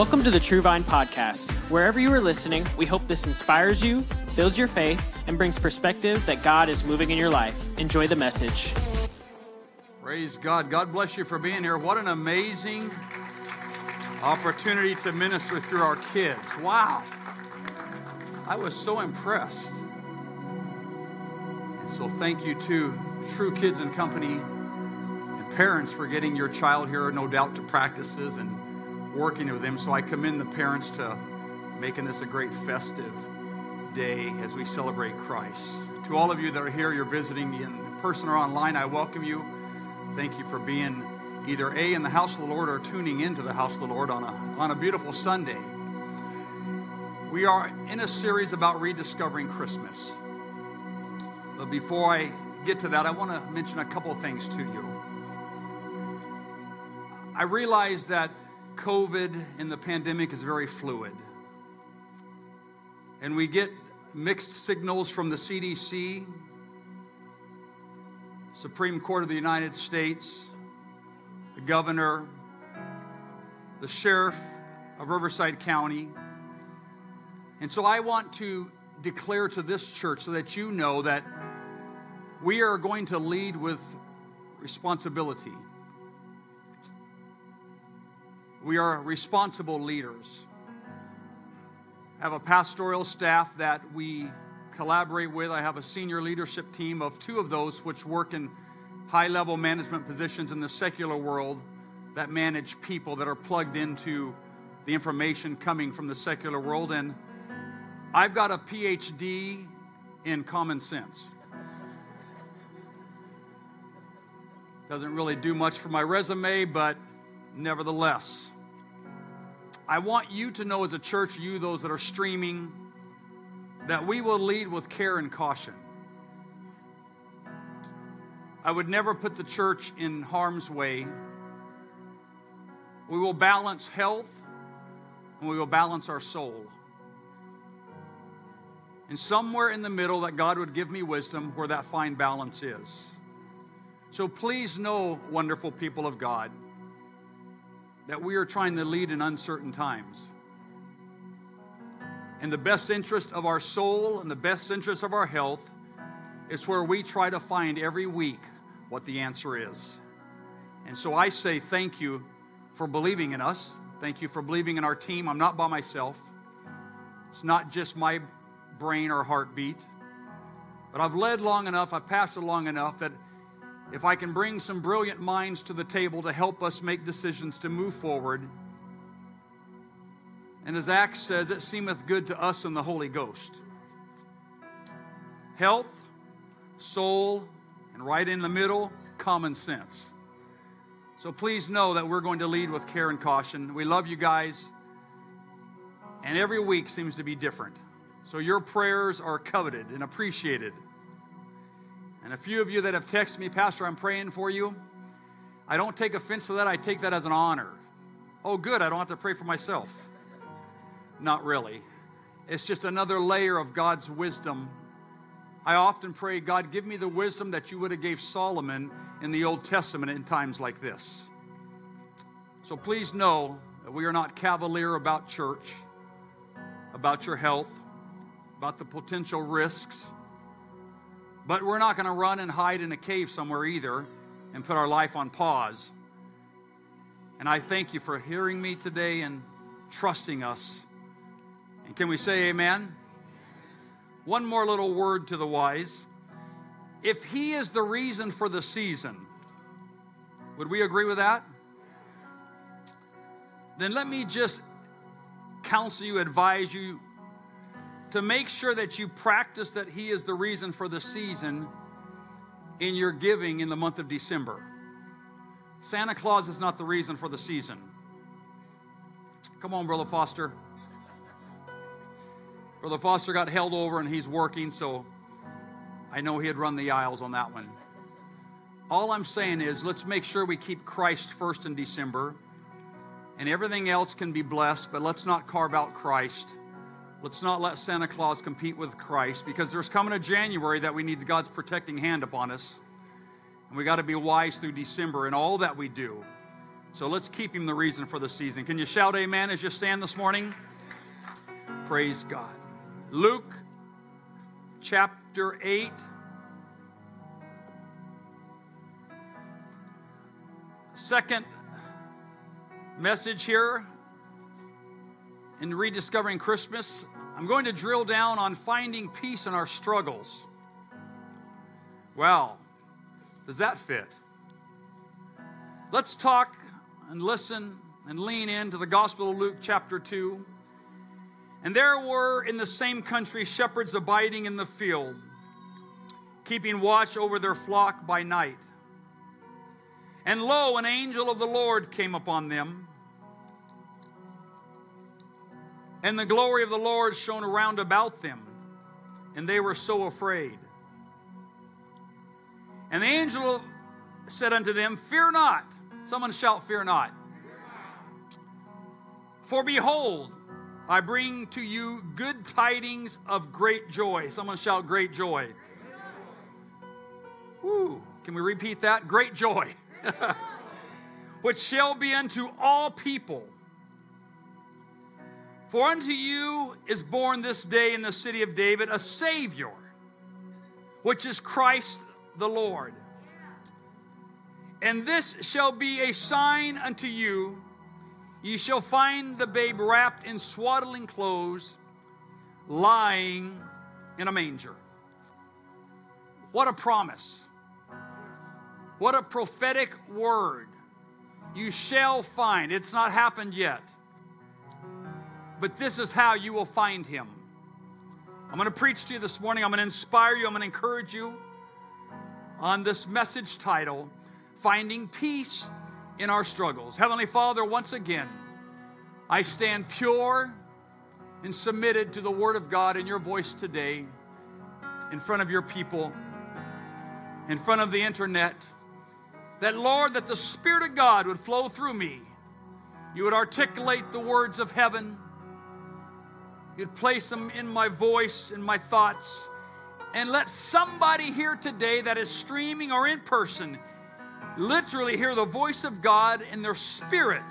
Welcome to the True Vine Podcast. Wherever you are listening, we hope this inspires you, builds your faith, and brings perspective that God is moving in your life. Enjoy the message. Praise God. God bless you for being here. What an amazing opportunity to minister through our kids. Wow. I was so impressed. And so thank you to True Kids and Company and parents for getting your child here, no doubt, to practices and working with them. So I commend the parents to making this a great festive day as we celebrate Christ. To all of you that are here, you're visiting me in person or online, I welcome you. Thank you for being either A, in the house of the Lord or tuning into the house of the Lord on a, on a beautiful Sunday. We are in a series about rediscovering Christmas. But before I get to that, I want to mention a couple things to you. I realize that COVID and the pandemic is very fluid. And we get mixed signals from the CDC, Supreme Court of the United States, the governor, the sheriff of Riverside County. And so I want to declare to this church so that you know that we are going to lead with responsibility. We are responsible leaders. Have a pastoral staff that we collaborate with. I have a senior leadership team of two of those which work in high level management positions in the secular world that manage people that are plugged into the information coming from the secular world. And I've got a PhD in common sense. Doesn't really do much for my resume, but nevertheless. I want you to know as a church, you, those that are streaming, that we will lead with care and caution. I would never put the church in harm's way. We will balance health and we will balance our soul. And somewhere in the middle, that God would give me wisdom where that fine balance is. So please know, wonderful people of God, that we are trying to lead in uncertain times. In the best interest of our soul and the best interest of our health is where we try to find every week what the answer is. And so I say thank you for believing in us. Thank you for believing in our team. I'm not by myself. It's not just my brain or heartbeat. But I've led long enough, I've pastored long enough that if I can bring some brilliant minds to the table to help us make decisions to move forward. And as Acts says, it seemeth good to us and the Holy Ghost. Health, soul, and right in the middle, common sense. So please know that we're going to lead with care and caution. We love you guys. And every week seems to be different. So your prayers are coveted and appreciated. And a few of you that have texted me, Pastor, I'm praying for you. I don't take offense to that. I take that as an honor. Oh, good. I don't have to pray for myself. Not really. It's just another layer of God's wisdom. I often pray, God, give me the wisdom that you would have gave Solomon in the Old Testament in times like this. So please know that we are not cavalier about church, about your health, about the potential risks. But we're not going to run and hide in a cave somewhere either and put our life on pause. And I thank you for hearing me today and trusting us. And can we say amen? One more little word to the wise. If he is the reason for the season, would we agree with that? Then let me just counsel you, advise you, to make sure that you practice that He is the reason for the season in your giving in the month of December. Santa Claus is not the reason for the season. Come on, Brother Foster. Brother Foster got held over and he's working, so I know he had run the aisles on that one. All I'm saying is let's make sure we keep Christ first in December, and everything else can be blessed, but let's not carve out Christ Let's not let Santa Claus compete with Christ because there's coming a January that we need God's protecting hand upon us. And we got to be wise through December in all that we do. So let's keep him the reason for the season. Can you shout amen as you stand this morning? Praise God. Luke chapter 8. Second message here in rediscovering Christmas. I'm going to drill down on finding peace in our struggles. Well, does that fit? Let's talk and listen and lean into the Gospel of Luke, chapter 2. And there were in the same country shepherds abiding in the field, keeping watch over their flock by night. And lo, an angel of the Lord came upon them. And the glory of the Lord shone around about them, and they were so afraid. And the angel said unto them, Fear not. Someone shout, Fear not. For behold, I bring to you good tidings of great joy. Someone shout, Great joy. Woo. Can we repeat that? Great joy. Which shall be unto all people. For unto you is born this day in the city of David a Savior, which is Christ the Lord. And this shall be a sign unto you Ye shall find the babe wrapped in swaddling clothes, lying in a manger. What a promise. What a prophetic word. You shall find. It's not happened yet. But this is how you will find him. I'm going to preach to you this morning. I'm going to inspire you. I'm going to encourage you on this message title Finding Peace in our struggles. Heavenly Father, once again, I stand pure and submitted to the Word of God in your voice today, in front of your people, in front of the internet. That, Lord, that the Spirit of God would flow through me. You would articulate the words of heaven. You'd place them in my voice, in my thoughts. And let somebody here today that is streaming or in person literally hear the voice of God in their spirit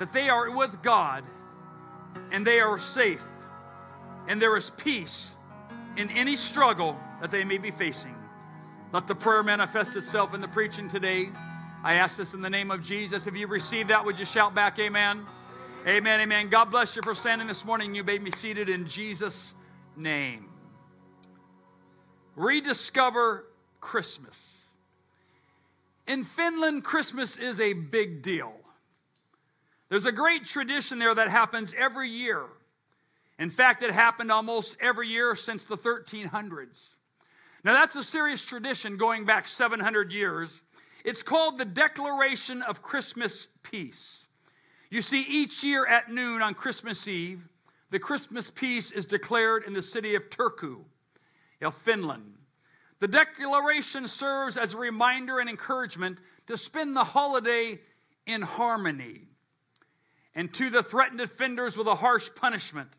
that they are with God and they are safe and there is peace in any struggle that they may be facing. Let the prayer manifest itself in the preaching today. I ask this in the name of Jesus. If you receive that, would you shout back, Amen? Amen, amen. God bless you for standing this morning. You made me seated in Jesus' name. Rediscover Christmas. In Finland, Christmas is a big deal. There's a great tradition there that happens every year. In fact, it happened almost every year since the 1300s. Now, that's a serious tradition going back 700 years. It's called the Declaration of Christmas Peace. You see, each year at noon on Christmas Eve, the Christmas peace is declared in the city of Turku, of Finland. The declaration serves as a reminder and encouragement to spend the holiday in harmony, and to the threatened offenders with a harsh punishment,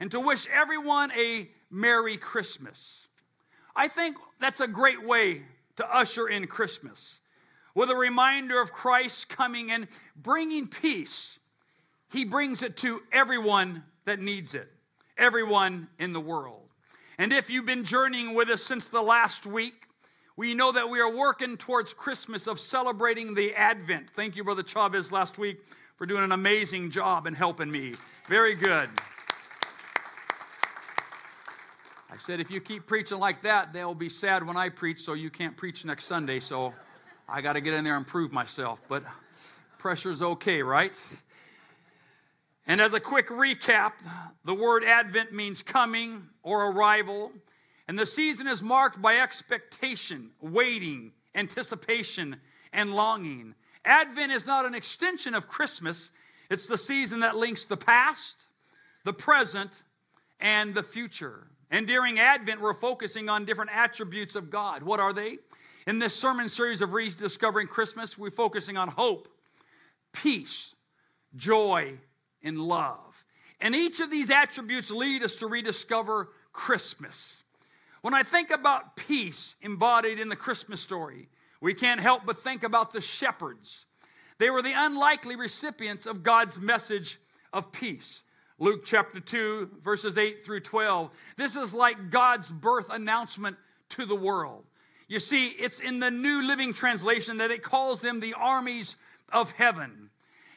and to wish everyone a Merry Christmas. I think that's a great way to usher in Christmas with a reminder of Christ coming and bringing peace. He brings it to everyone that needs it, everyone in the world. And if you've been journeying with us since the last week, we know that we are working towards Christmas of celebrating the Advent. Thank you, Brother Chavez, last week for doing an amazing job and helping me. Very good. I said, if you keep preaching like that, they'll be sad when I preach, so you can't preach next Sunday. So I got to get in there and prove myself. But pressure's okay, right? And as a quick recap, the word Advent means coming or arrival. And the season is marked by expectation, waiting, anticipation, and longing. Advent is not an extension of Christmas, it's the season that links the past, the present, and the future. And during Advent, we're focusing on different attributes of God. What are they? In this sermon series of Rediscovering Christmas, we're focusing on hope, peace, joy, and love. And each of these attributes lead us to rediscover Christmas. When I think about peace embodied in the Christmas story, we can't help but think about the shepherds They were the unlikely recipients of God's message of peace. Luke chapter 2, verses 8 through 12. This is like God's birth announcement to the world. You see, it's in the New Living Translation that it calls them the armies of heaven.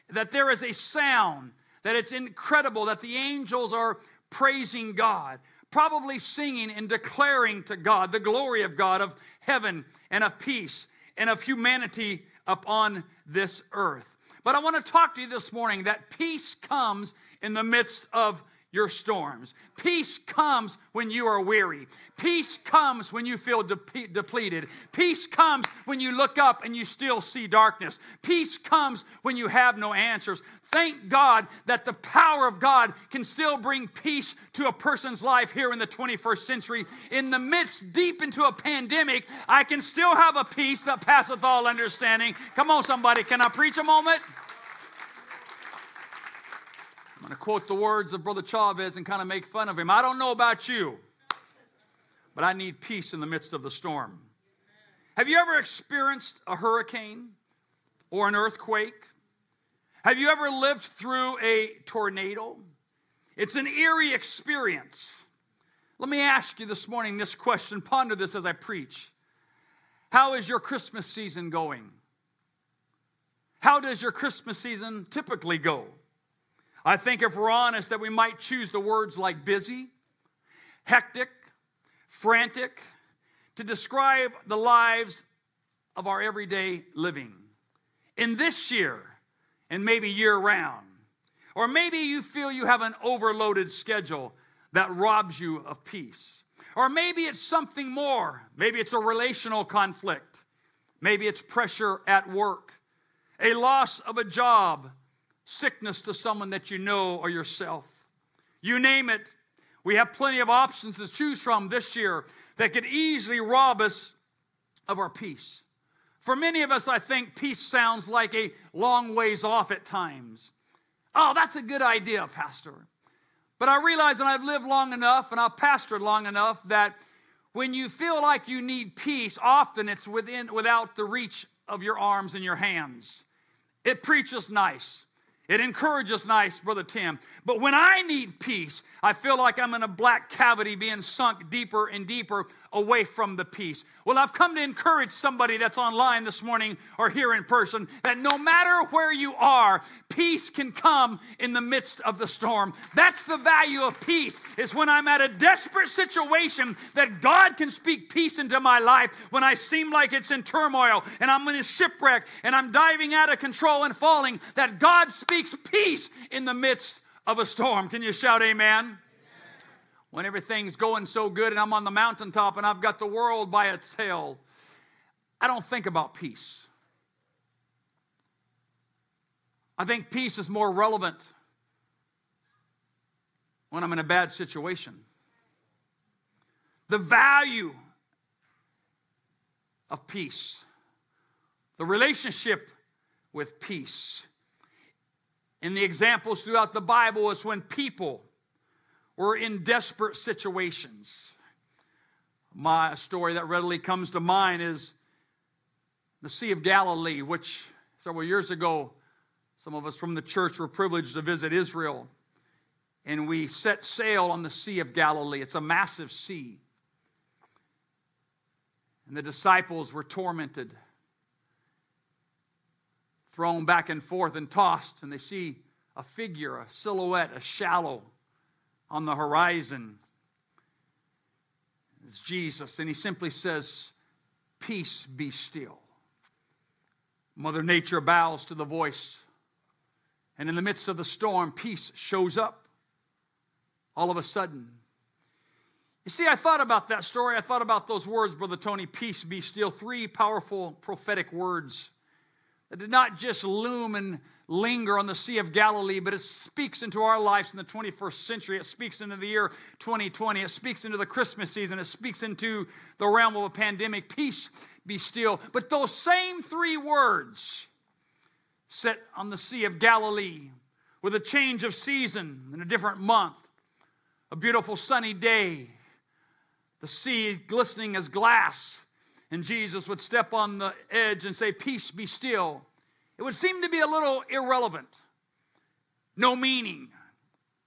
That there is a sound, that it's incredible, that the angels are praising God, probably singing and declaring to God the glory of God, of heaven and of peace and of humanity upon this earth. But I want to talk to you this morning that peace comes in the midst of your storms. Peace comes when you are weary. Peace comes when you feel de- depleted. Peace comes when you look up and you still see darkness. Peace comes when you have no answers. Thank God that the power of God can still bring peace to a person's life here in the 21st century. In the midst, deep into a pandemic, I can still have a peace that passeth all understanding. Come on, somebody, can I preach a moment? I'm going to quote the words of Brother Chavez and kind of make fun of him. I don't know about you, but I need peace in the midst of the storm. Have you ever experienced a hurricane or an earthquake? Have you ever lived through a tornado? It's an eerie experience. Let me ask you this morning this question. Ponder this as I preach. How is your Christmas season going? How does your Christmas season typically go? I think if we're honest, that we might choose the words like busy, hectic, frantic to describe the lives of our everyday living. In this year, and maybe year round, or maybe you feel you have an overloaded schedule that robs you of peace. Or maybe it's something more. Maybe it's a relational conflict. Maybe it's pressure at work, a loss of a job, sickness to someone that you know or yourself. You name it, we have plenty of options to choose from this year that could easily rob us of our peace. For many of us, I think peace sounds like a long ways off at times. Oh, that's a good idea, Pastor. But I realize that I've lived long enough and I've pastored long enough that when you feel like you need peace, often it's within without the reach of your arms and your hands. It preaches nice. It encourages nice, Brother Tim. But when I need peace, I feel like I'm in a black cavity being sunk deeper and deeper away from the peace. Well, I've come to encourage somebody that's online this morning or here in person that no matter where you are, peace can come in the midst of the storm. That's the value of peace, is when I'm at a desperate situation that God can speak peace into my life when I seem like it's in turmoil and I'm in a shipwreck and I'm diving out of control and falling, that God speaks peace in the midst of a storm. Can you shout amen? When everything's going so good and I'm on the mountaintop and I've got the world by its tail, I don't think about peace. I think peace is more relevant when I'm in a bad situation. The value of peace, the relationship with peace. In the examples throughout the Bible, is when people were in desperate situations. My story that readily comes to mind is the Sea of Galilee, which several years ago, some of us from the church were privileged to visit Israel. And we set sail on the Sea of Galilee. It's a massive sea. And the disciples were tormented, thrown back and forth and tossed, and they see a figure, a silhouette, a shallow on the horizon is Jesus, and he simply says, Peace be still. Mother Nature bows to the voice, and in the midst of the storm, peace shows up all of a sudden. You see, I thought about that story. I thought about those words, Brother Tony, peace be still. Three powerful prophetic words that did not just loom and linger on the Sea of Galilee, but it speaks into our lives in the 21st century. It speaks into the year 2020. It speaks into the Christmas season. It speaks into the realm of a pandemic. Peace be still. But those same three words set on the Sea of Galilee with a change of season in a different month, a beautiful sunny day, the sea glistening as glass, and Jesus would step on the edge and say, Peace be still it would seem to be a little irrelevant, no meaning.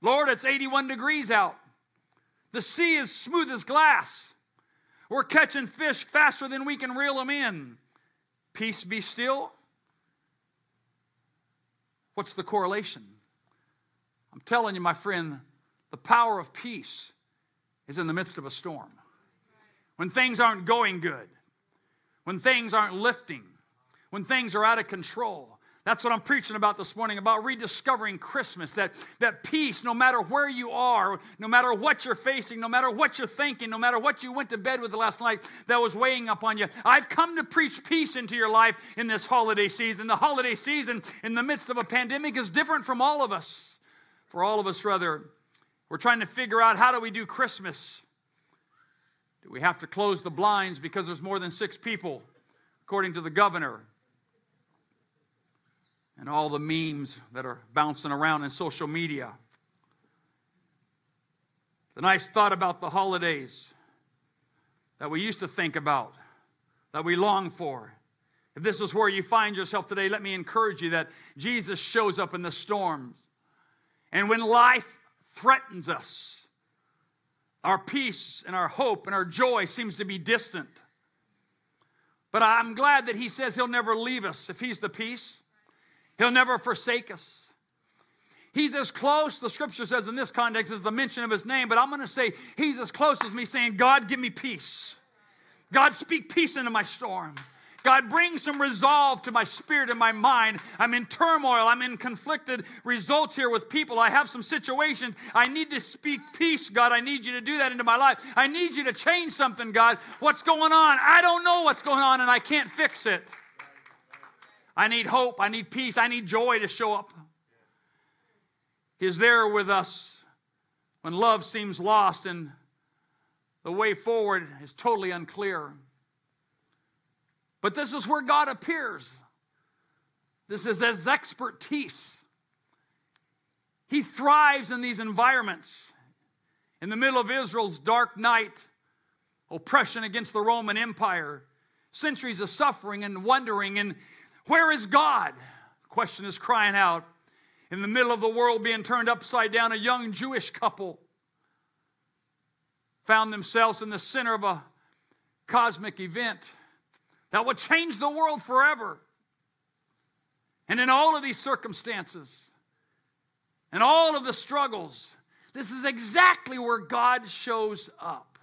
Lord, it's 81 degrees out. The sea is smooth as glass. We're catching fish faster than we can reel them in. Peace be still. What's the correlation? I'm telling you, my friend, the power of peace is in the midst of a storm. When things aren't going good, when things aren't lifting, when things are out of control. That's what I'm preaching about this morning about rediscovering Christmas. That, that peace, no matter where you are, no matter what you're facing, no matter what you're thinking, no matter what you went to bed with last night that was weighing up on you. I've come to preach peace into your life in this holiday season. The holiday season in the midst of a pandemic is different from all of us. For all of us, rather, we're trying to figure out how do we do Christmas? We have to close the blinds because there's more than six people, according to the governor? and all the memes that are bouncing around in social media. The nice thought about the holidays that we used to think about, that we long for. If this is where you find yourself today, let me encourage you that Jesus shows up in the storms. And when life threatens us, our peace and our hope and our joy seems to be distant. But I'm glad that he says he'll never leave us if he's the peace. He'll never forsake us. He's as close, the scripture says in this context, as the mention of his name, but I'm going to say he's as close as me saying, God, give me peace. God, speak peace into my storm. God, bring some resolve to my spirit and my mind. I'm in turmoil. I'm in conflicted results here with people. I have some situations. I need to speak peace, God. I need you to do that into my life. I need you to change something, God. What's going on? I don't know what's going on and I can't fix it. I need hope. I need peace. I need joy to show up. He's there with us when love seems lost and the way forward is totally unclear. But this is where God appears. This is his expertise. He thrives in these environments. In the middle of Israel's dark night, oppression against the Roman Empire, centuries of suffering and wondering and where is God? The question is crying out. In the middle of the world being turned upside down, a young Jewish couple found themselves in the center of a cosmic event that would change the world forever. And in all of these circumstances and all of the struggles, this is exactly where God shows up.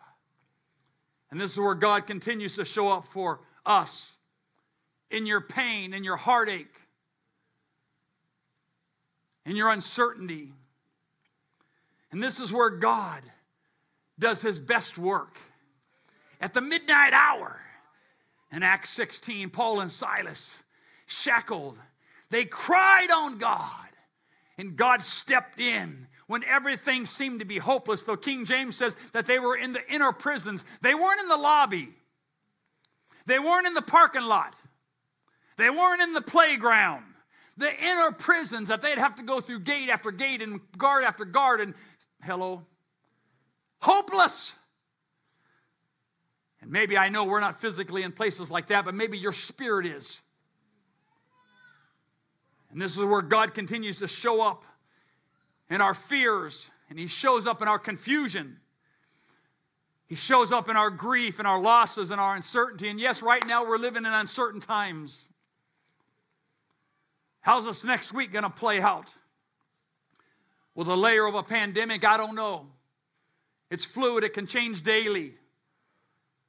And this is where God continues to show up for us in your pain, in your heartache, in your uncertainty. And this is where God does his best work. At the midnight hour in Acts 16, Paul and Silas, shackled, they cried on God, and God stepped in when everything seemed to be hopeless. Though King James says that they were in the inner prisons, they weren't in the lobby, they weren't in the parking lot. They weren't in the playground. The inner prisons that they'd have to go through gate after gate and guard after guard and hello. Hopeless. And maybe I know we're not physically in places like that, but maybe your spirit is. And this is where God continues to show up in our fears, and He shows up in our confusion. He shows up in our grief and our losses and our uncertainty. And yes, right now we're living in uncertain times. How's this next week going to play out? With a layer of a pandemic, I don't know. It's fluid, it can change daily.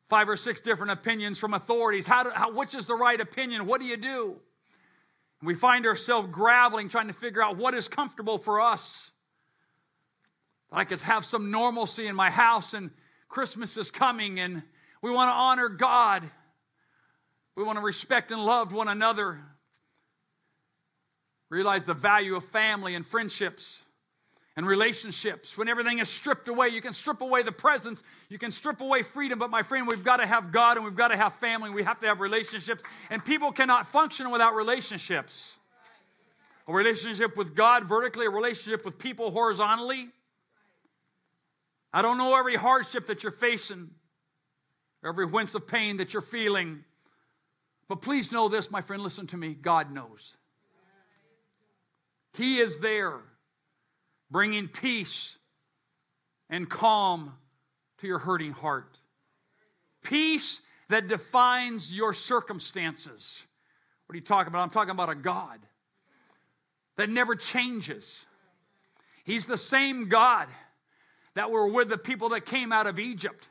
Five or six different opinions from authorities. How, do, how which is the right opinion? What do you do? we find ourselves graveling, trying to figure out what is comfortable for us. I could have some normalcy in my house, and Christmas is coming, and we want to honor God. We want to respect and love one another. Realize the value of family and friendships and relationships. When everything is stripped away, you can strip away the presence, you can strip away freedom. But my friend, we've got to have God and we've got to have family, we have to have relationships. And people cannot function without relationships. A relationship with God vertically, a relationship with people horizontally. I don't know every hardship that you're facing, every wince of pain that you're feeling. But please know this, my friend, listen to me God knows. He is there, bringing peace and calm to your hurting heart. Peace that defines your circumstances. What are you talking about? I'm talking about a God that never changes. He's the same God that were with the people that came out of Egypt.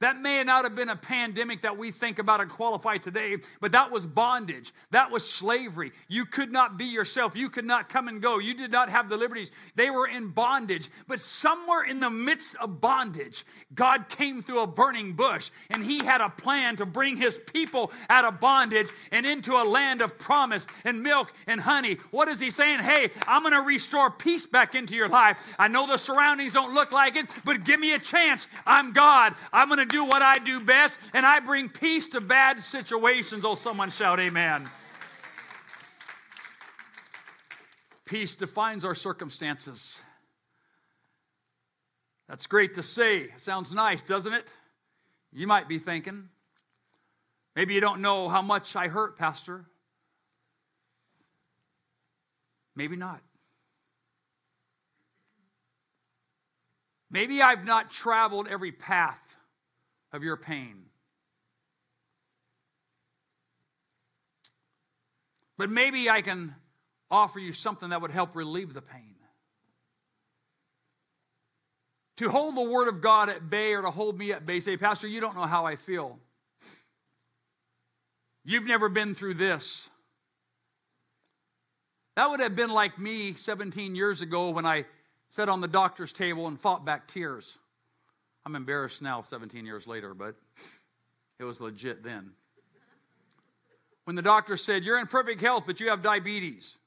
That may not have been a pandemic that we think about and qualify today, but that was bondage. That was slavery. You could not be yourself. You could not come and go. You did not have the liberties. They were in bondage. But somewhere in the midst of bondage, God came through a burning bush and He had a plan to bring His people out of bondage and into a land of promise and milk and honey. What is He saying? Hey, I'm going to restore peace back into your life. I know the surroundings don't look like it, but give me a chance. I'm God. I'm going to do what I do best, and I bring peace to bad situations. Oh, someone shout, Amen. Peace defines our circumstances. That's great to say. Sounds nice, doesn't it? You might be thinking. Maybe you don't know how much I hurt, Pastor. Maybe not. Maybe I've not traveled every path of your pain. But maybe I can offer you something that would help relieve the pain. To hold the Word of God at bay or to hold me at bay, say, Pastor, you don't know how I feel. You've never been through this. That would have been like me 17 years ago when I sat on the doctor's table and fought back tears. I'm embarrassed now, 17 years later, but it was legit then. When the doctor said, You're in perfect health, but you have diabetes.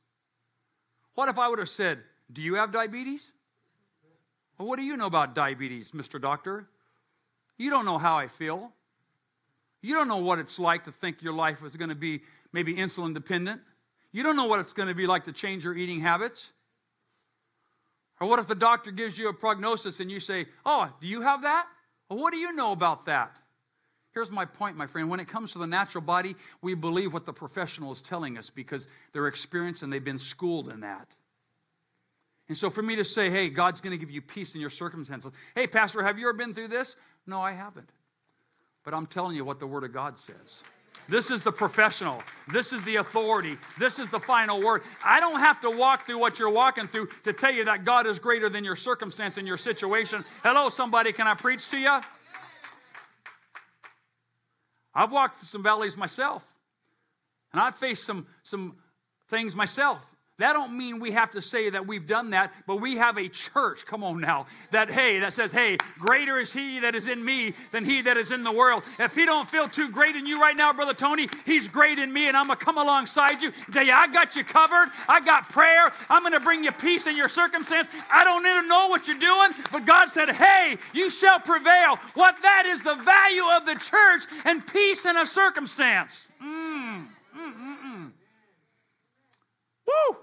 What if I would have said, Do you have diabetes? Well, what do you know about diabetes, Mr. Doctor? You don't know how I feel. You don't know what it's like to think your life is going to be maybe insulin dependent. You don't know what it's going to be like to change your eating habits. Or what if the doctor gives you a prognosis and you say, Oh, do you have that? Well, what do you know about that? Here's my point, my friend. When it comes to the natural body, we believe what the professional is telling us because they're experienced and they've been schooled in that. And so for me to say, hey, God's going to give you peace in your circumstances. Hey, Pastor, have you ever been through this? No, I haven't. But I'm telling you what the Word of God says. This is the professional. This is the authority. This is the final word. I don't have to walk through what you're walking through to tell you that God is greater than your circumstance and your situation. Hello, somebody, can I preach to you? I've walked through some valleys myself, and I've faced some, some things myself. That don't mean we have to say that we've done that, but we have a church, come on now, that hey, that says, hey, greater is he that is in me than he that is in the world. If he don't feel too great in you right now, Brother Tony, he's great in me, and I'm gonna come alongside you. You, I got you covered. I got prayer. I'm gonna bring you peace in your circumstance. I don't even know what you're doing, but God said, hey, you shall prevail. What that is the value of the church and peace in a circumstance. Mm, mm, mm, mm. Woo!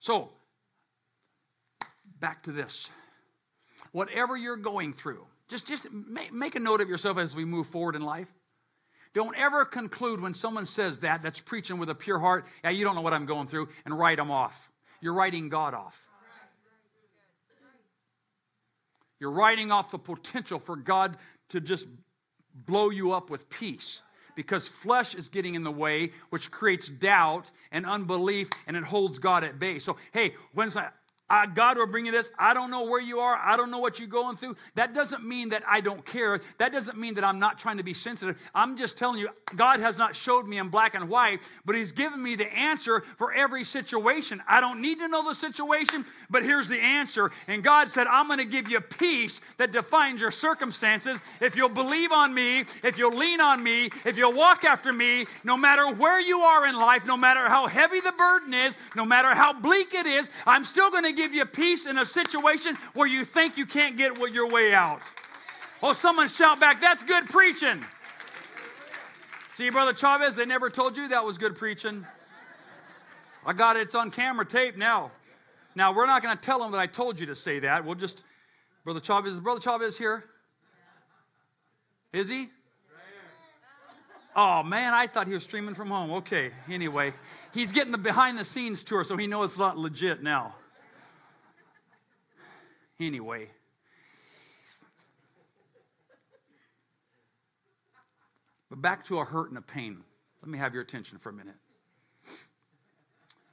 So, back to this. Whatever you're going through, just, just make a note of yourself as we move forward in life. Don't ever conclude when someone says that, that's preaching with a pure heart, yeah, you don't know what I'm going through, and write them off. You're writing God off. You're writing off the potential for God to just blow you up with peace because flesh is getting in the way, which creates doubt and unbelief, and it holds God at bay. So, hey, when's that? I, God will bring you this. I don't know where you are. I don't know what you're going through. That doesn't mean that I don't care. That doesn't mean that I'm not trying to be sensitive. I'm just telling you, God has not showed me in black and white, but He's given me the answer for every situation. I don't need to know the situation, but here's the answer. And God said, I'm going to give you peace that defines your circumstances. If you'll believe on me, if you'll lean on me, if you'll walk after me, no matter where you are in life, no matter how heavy the burden is, no matter how bleak it is, I'm still going to give you peace in a situation where you think you can't get your way out. Oh, someone shout back, that's good preaching. See, Brother Chavez, they never told you that was good preaching. I got it, it's on camera tape now. Now, we're not going to tell them that I told you to say that. We'll just, Brother Chavez, is Brother Chavez here? Is he? Oh man, I thought he was streaming from home. Okay, anyway, he's getting the behind the scenes tour, so he knows it's not legit now. Anyway. But back to a hurt and a pain. Let me have your attention for a minute.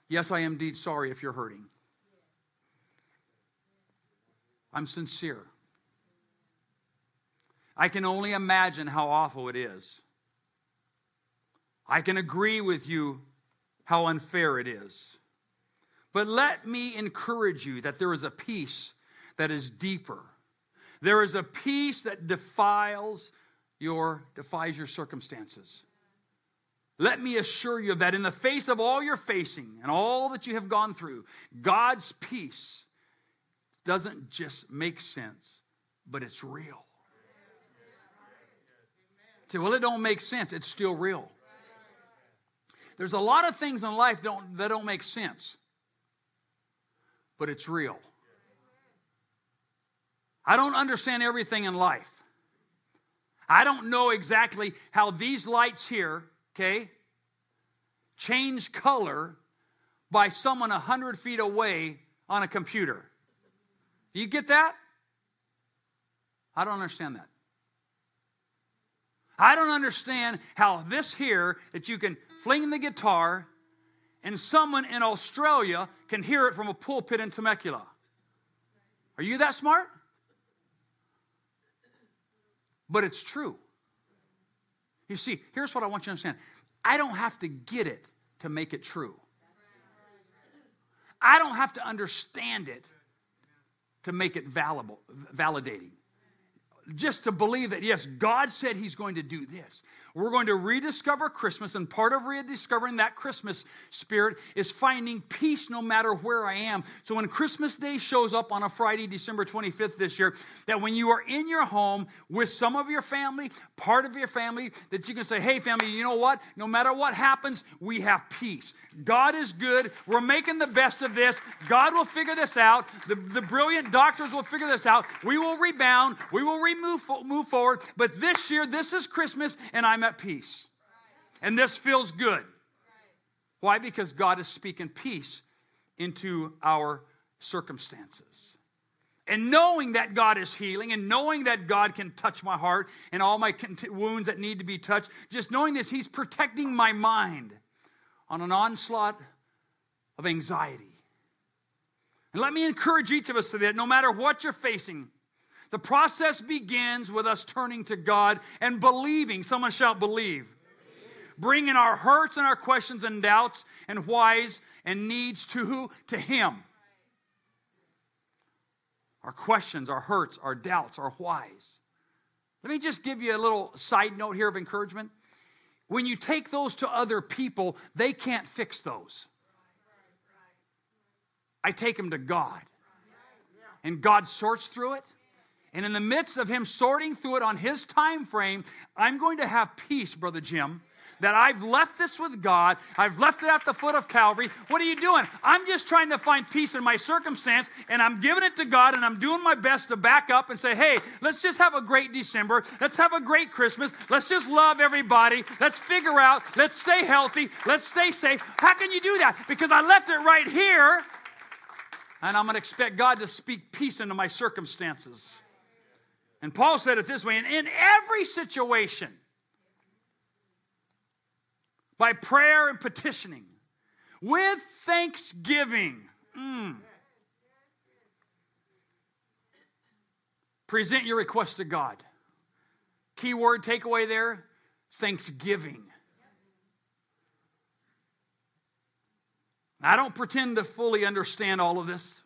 Yes, I am indeed sorry if you're hurting. I'm sincere. I can only imagine how awful it is. I can agree with you how unfair it is. But let me encourage you that there is a peace that is deeper. There is a peace that defiles your defies your circumstances. Let me assure you that in the face of all you're facing and all that you have gone through, God's peace doesn't just make sense, but it's real. Say, well, it don't make sense. It's still real. There's a lot of things in life don't, that don't make sense, but it's real. I don't understand everything in life. I don't know exactly how these lights here, okay, change color by someone 100 feet away on a computer. Do you get that? I don't understand that. I don't understand how this here, that you can fling the guitar and someone in Australia can hear it from a pulpit in Temecula. Are you that smart? But it's true. You see, here's what I want you to understand I don't have to get it to make it true. I don't have to understand it to make it valuable, validating. Just to believe that, yes, God said He's going to do this. We're going to rediscover Christmas, and part of rediscovering that Christmas spirit is finding peace no matter where I am. So when Christmas Day shows up on a Friday, December 25th this year, that when you are in your home with some of your family, part of your family, that you can say, hey, family, you know what? No matter what happens, we have peace. God is good. We're making the best of this. God will figure this out. The, the brilliant doctors will figure this out. We will rebound. We will remove, move forward. But this year, this is Christmas, and I'm at peace. And this feels good. Why? Because God is speaking peace into our circumstances. And knowing that God is healing and knowing that God can touch my heart and all my wounds that need to be touched, just knowing this, He's protecting my mind on an onslaught of anxiety. And let me encourage each of us to that no matter what you're facing, the process begins with us turning to God and believing. Someone shout, believe. Bringing our hurts and our questions and doubts and whys and needs to who? To Him. Our questions, our hurts, our doubts, our whys. Let me just give you a little side note here of encouragement. When you take those to other people, they can't fix those. I take them to God. And God sorts through it and in the midst of him sorting through it on his time frame, I'm going to have peace, Brother Jim. That I've left this with God. I've left it at the foot of Calvary. What are you doing? I'm just trying to find peace in my circumstance, and I'm giving it to God, and I'm doing my best to back up and say, hey, let's just have a great December. Let's have a great Christmas. Let's just love everybody. Let's figure out. Let's stay healthy. Let's stay safe. How can you do that? Because I left it right here, and I'm going to expect God to speak peace into my circumstances. And Paul said it this way and in every situation, by prayer and petitioning, with thanksgiving, mm, present your request to God. Key word takeaway there thanksgiving. I don't pretend to fully understand all of this,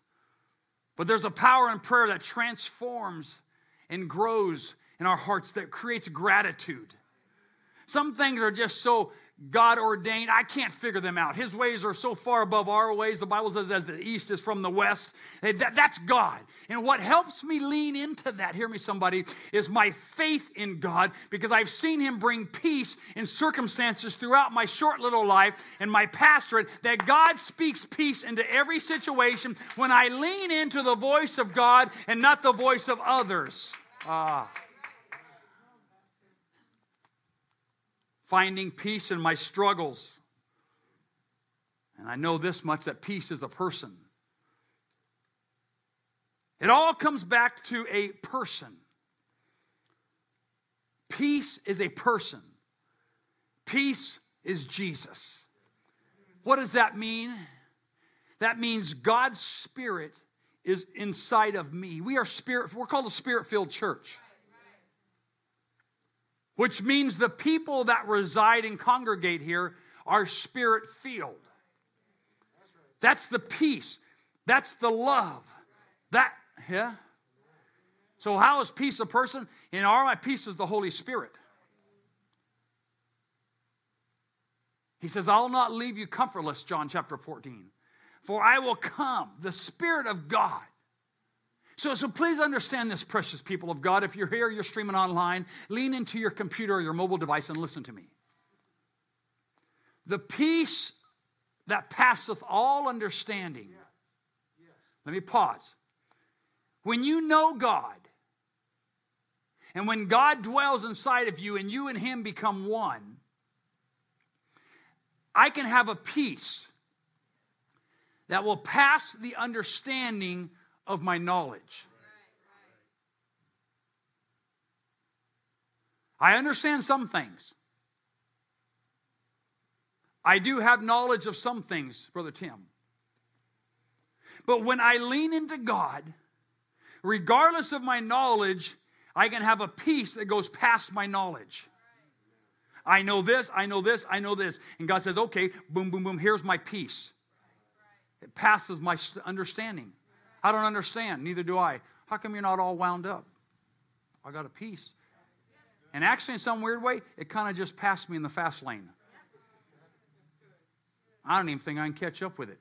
but there's a power in prayer that transforms and grows in our hearts that creates gratitude. Some things are just so God ordained, I can't figure them out. His ways are so far above our ways. The Bible says, as the east is from the west. That, that's God. And what helps me lean into that, hear me, somebody, is my faith in God because I've seen Him bring peace in circumstances throughout my short little life and my pastorate. That God speaks peace into every situation when I lean into the voice of God and not the voice of others. Ah. finding peace in my struggles. And I know this much that peace is a person. It all comes back to a person. Peace is a person. Peace is Jesus. What does that mean? That means God's Spirit is inside of me. We are spirit, we're called a spirit filled church. Which means the people that reside and congregate here are spirit filled. That's the peace. That's the love. That, yeah. So, how is peace a person? In our my peace is the Holy Spirit. He says, I'll not leave you comfortless, John chapter 14. For I will come, the Spirit of God. So, so please understand this, precious people of God. If you're here, you're streaming online, lean into your computer or your mobile device and listen to me. The peace that passeth all understanding. Let me pause. When you know God, and when God dwells inside of you and you and Him become one, I can have a peace that will pass the understanding of my knowledge. I understand some things. I do have knowledge of some things, Brother Tim. But when I lean into God, regardless of my knowledge, I can have a peace that goes past my knowledge. I know this, I know this, I know this. And God says, okay, boom, boom, boom, here's my peace. It passes my understanding. I don't understand, neither do I. How come you're not all wound up? I got a peace. And actually, in some weird way, it kind of just passed me in the fast lane. I don't even think I can catch up with it.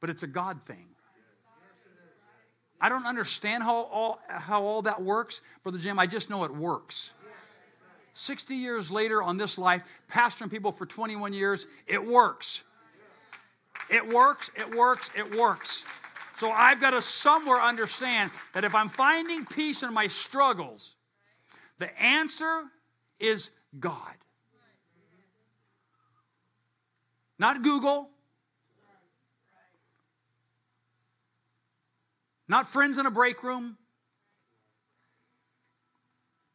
But it's a God thing. I don't understand how all, how all that works, Brother Jim. I just know it works. 60 years later on this life, pastoring people for 21 years, it works. It works, it works, it works. So I've got to somewhere understand that if I'm finding peace in my struggles, the answer is God. Not Google, not friends in a break room,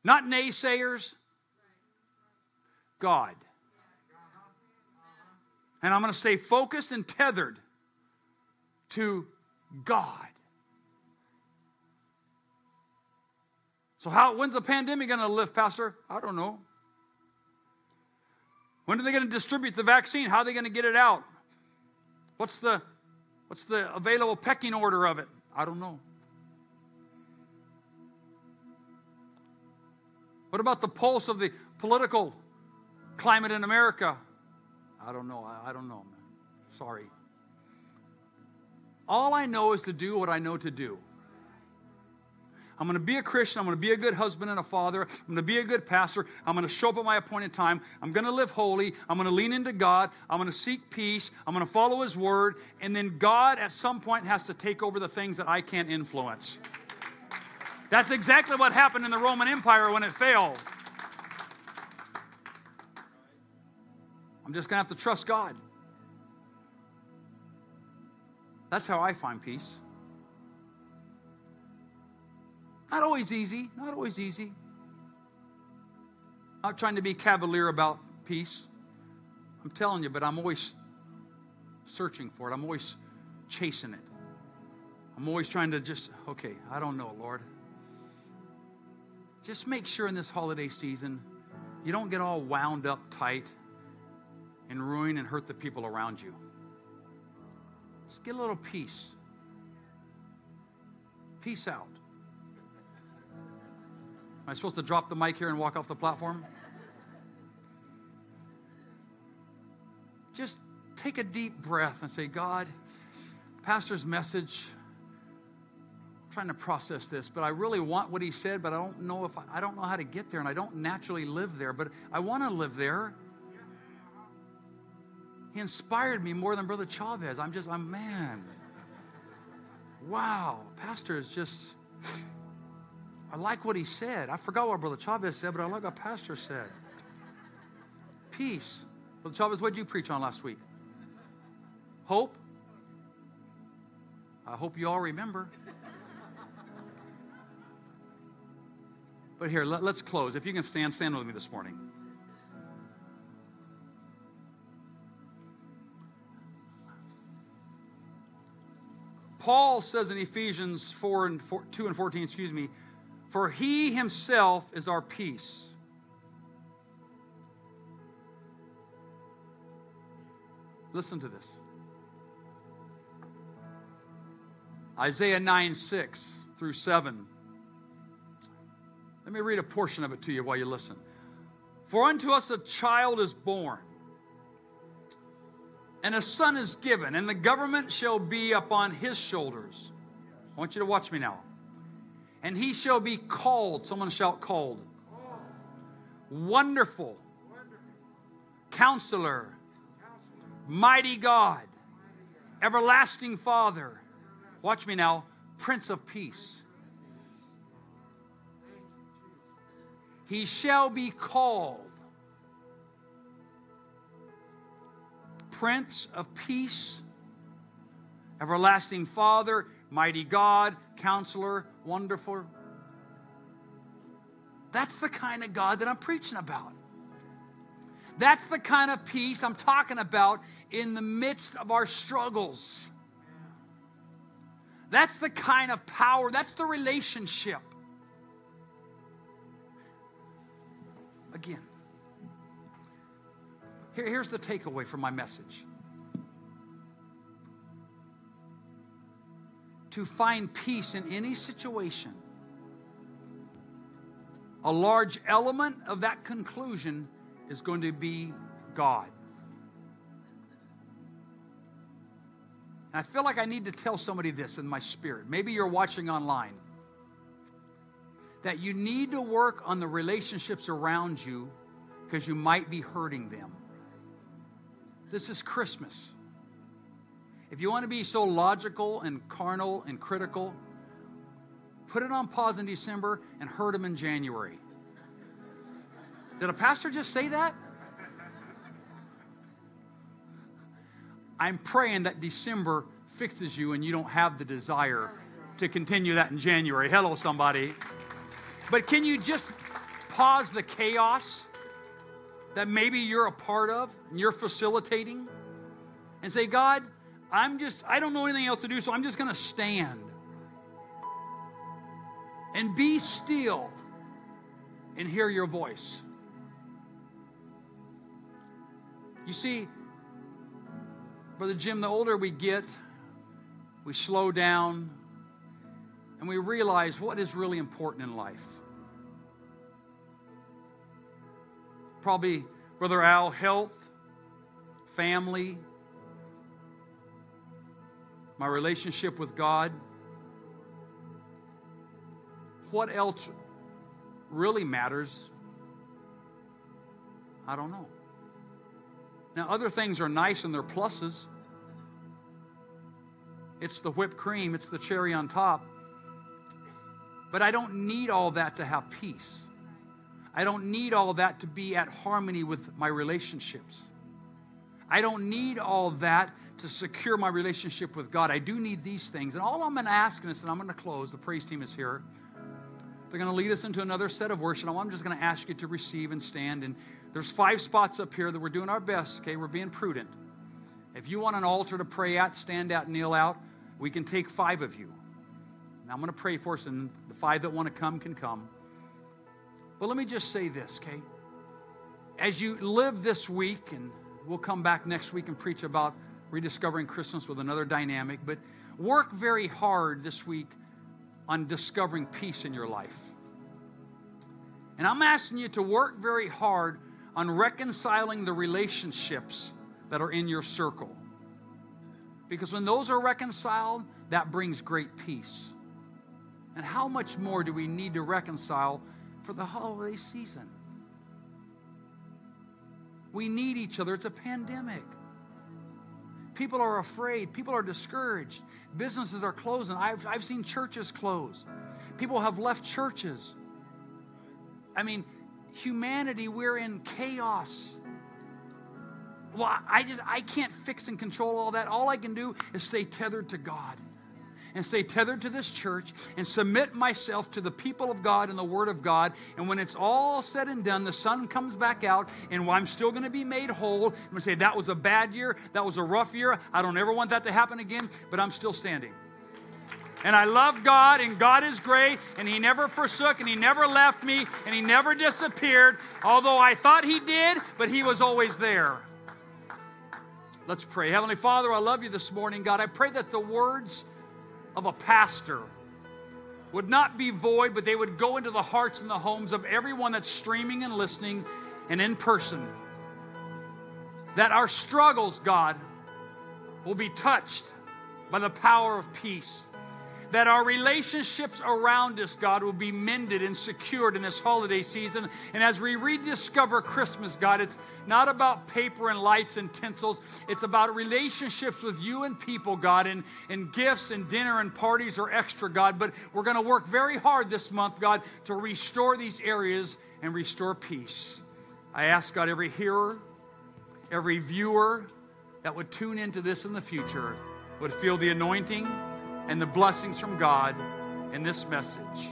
not naysayers, God. And I'm going to stay focused and tethered to God. So, how, when's the pandemic going to lift, Pastor? I don't know. When are they going to distribute the vaccine? How are they going to get it out? What's the, what's the available pecking order of it? I don't know. What about the pulse of the political climate in America? I don't know. I, I don't know. Sorry. All I know is to do what I know to do. I'm going to be a Christian. I'm going to be a good husband and a father. I'm going to be a good pastor. I'm going to show up at my appointed time. I'm going to live holy. I'm going to lean into God. I'm going to seek peace. I'm going to follow His word. And then God, at some point, has to take over the things that I can't influence. That's exactly what happened in the Roman Empire when it failed. I'm just going to have to trust God. That's how I find peace. Not always easy, not always easy. Not trying to be cavalier about peace. I'm telling you, but I'm always searching for it. I'm always chasing it. I'm always trying to just, okay, I don't know, Lord. Just make sure in this holiday season you don't get all wound up tight and ruin and hurt the people around you. Just get a little peace. Peace out. Am I supposed to drop the mic here and walk off the platform? Just take a deep breath and say, God, Pastor's message, I'm trying to process this, but I really want what he said, but I don't know if I, I don't know how to get there, and I don't naturally live there, but I want to live there. He inspired me more than Brother Chavez. I'm just, I'm man. Wow, Pastor is just I like what he said. I forgot what Brother Chavez said, but I like what Pastor said. Peace. Brother Chavez, what did you preach on last week? Hope? I hope you all remember. But here, let, us close. If you can stand, stand with me this morning. Paul says in Ephesians 4 and 4, 2 and 14, excuse me, for he himself is our peace. Listen to this. Isaiah 9 6 through 7. Let me read a portion of it to you while you listen. For unto us a child is born, and a son is given, and the government shall be upon his shoulders. I want you to watch me now. And he shall be called, someone shout called. Wonderful. Counselor. Mighty God. Everlasting Father. Watch me now. Prince of Peace. He shall be called Prince of Peace, Everlasting Father, Mighty God, Counselor, Wonderful. That's the kind of God that I'm preaching about. That's the kind of peace I'm talking about in the midst of our struggles. That's the kind of power, that's the relationship. Again, here, here's the takeaway from my message to find peace in any situation, a large element of that conclusion is going to be God. And I feel like I need to tell somebody this in my spirit. Maybe you're watching online. That you need to work on the relationships around you because you might be hurting them. This is Christmas. If you want to be so logical and carnal and critical, put it on pause in December and hurt them in January. Did a pastor just say that? I'm praying that December fixes you and you don't have the desire to continue that in January. Hello, somebody. But can you just pause the chaos that maybe you're a part of and you're facilitating and say, God, I'm just, I don't know anything else to do, so I'm just going to stand and be still and hear your voice. You see, Brother Jim, the older we get, we slow down and we realize what is really important in life. Probably, Brother Al, health, family, my relationship with God. What else really matters? I don't know. Now, other things are nice and they're pluses. It's the whipped cream, it's the cherry on top. But I don't need all that to have peace. I don't need all that to be at harmony with my relationships. I don't need all that to secure my relationship with God. I do need these things. And all I'm going to ask, is, and I'm going to close, the praise team is here. They're going to lead us into another set of worship. I'm just going to ask you to receive and stand. And there's five spots up here that we're doing our best, okay? We're being prudent. If you want an altar to pray at, stand at, kneel out, we can take five of you. Now I'm going to pray for us, and the five that want to come can come. But let me just say this, okay? As you live this week, and we'll come back next week and preach about rediscovering Christmas with another dynamic, but work very hard this week on discovering peace in your life. And I'm asking you to work very hard on reconciling the relationships that are in your circle. Because when those are reconciled, that brings great peace. And how much more do we need to reconcile for the holiday season? We need each other. It's a pandemic. People are afraid. People are discouraged. Businesses are closing. I've, I've seen churches close. People have left churches. I mean, humanity, we're in chaos. well, I just, I can't fix and control all that. All I can do is stay tethered to God and stay tethered to this church and submit myself to the people of God and the Word of God. And when it's all said and done, the sun comes back out, and I'm still going to be made whole. I'm going to say, that was a bad year. That was a rough year. I don't ever want that to happen again, but I'm still standing. And I love God, and God is great, and He never forsook, and He never left me, and He never disappeared, although I thought He did, but He was always there. Let's pray. Heavenly Father, I love you this morning, God. I pray that the words of a pastor would not be void, but they would go into the hearts and the homes of everyone that's streaming and listening and in person. That our struggles, God, will be touched by the power of peace that our relationships around us, God, will be mended and secured in this holiday season. And as we rediscover Christmas, God, it's not about paper and lights and tinsels. It's about relationships with you and people, God, and, and gifts and dinner and parties are extra, God. But we're going to work very hard this month, God, to restore these areas and restore peace. I ask, God, every hearer, every viewer that would tune into this in the future would feel the anointing and the blessings from God in this message.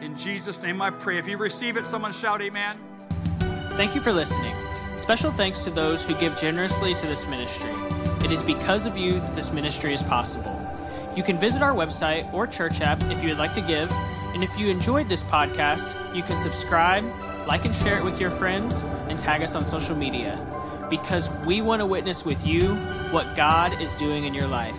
In Jesus' name I pray. If you receive it, someone shout, Amen. Thank you for listening. Special thanks to those who give generously to this ministry. It is because of you that this ministry is possible. You can visit our website or church app if you would like to give. And if you enjoyed this podcast, you can subscribe, like and share it with your friends, and tag us on social media. Because we want to witness with you what God is doing in your life.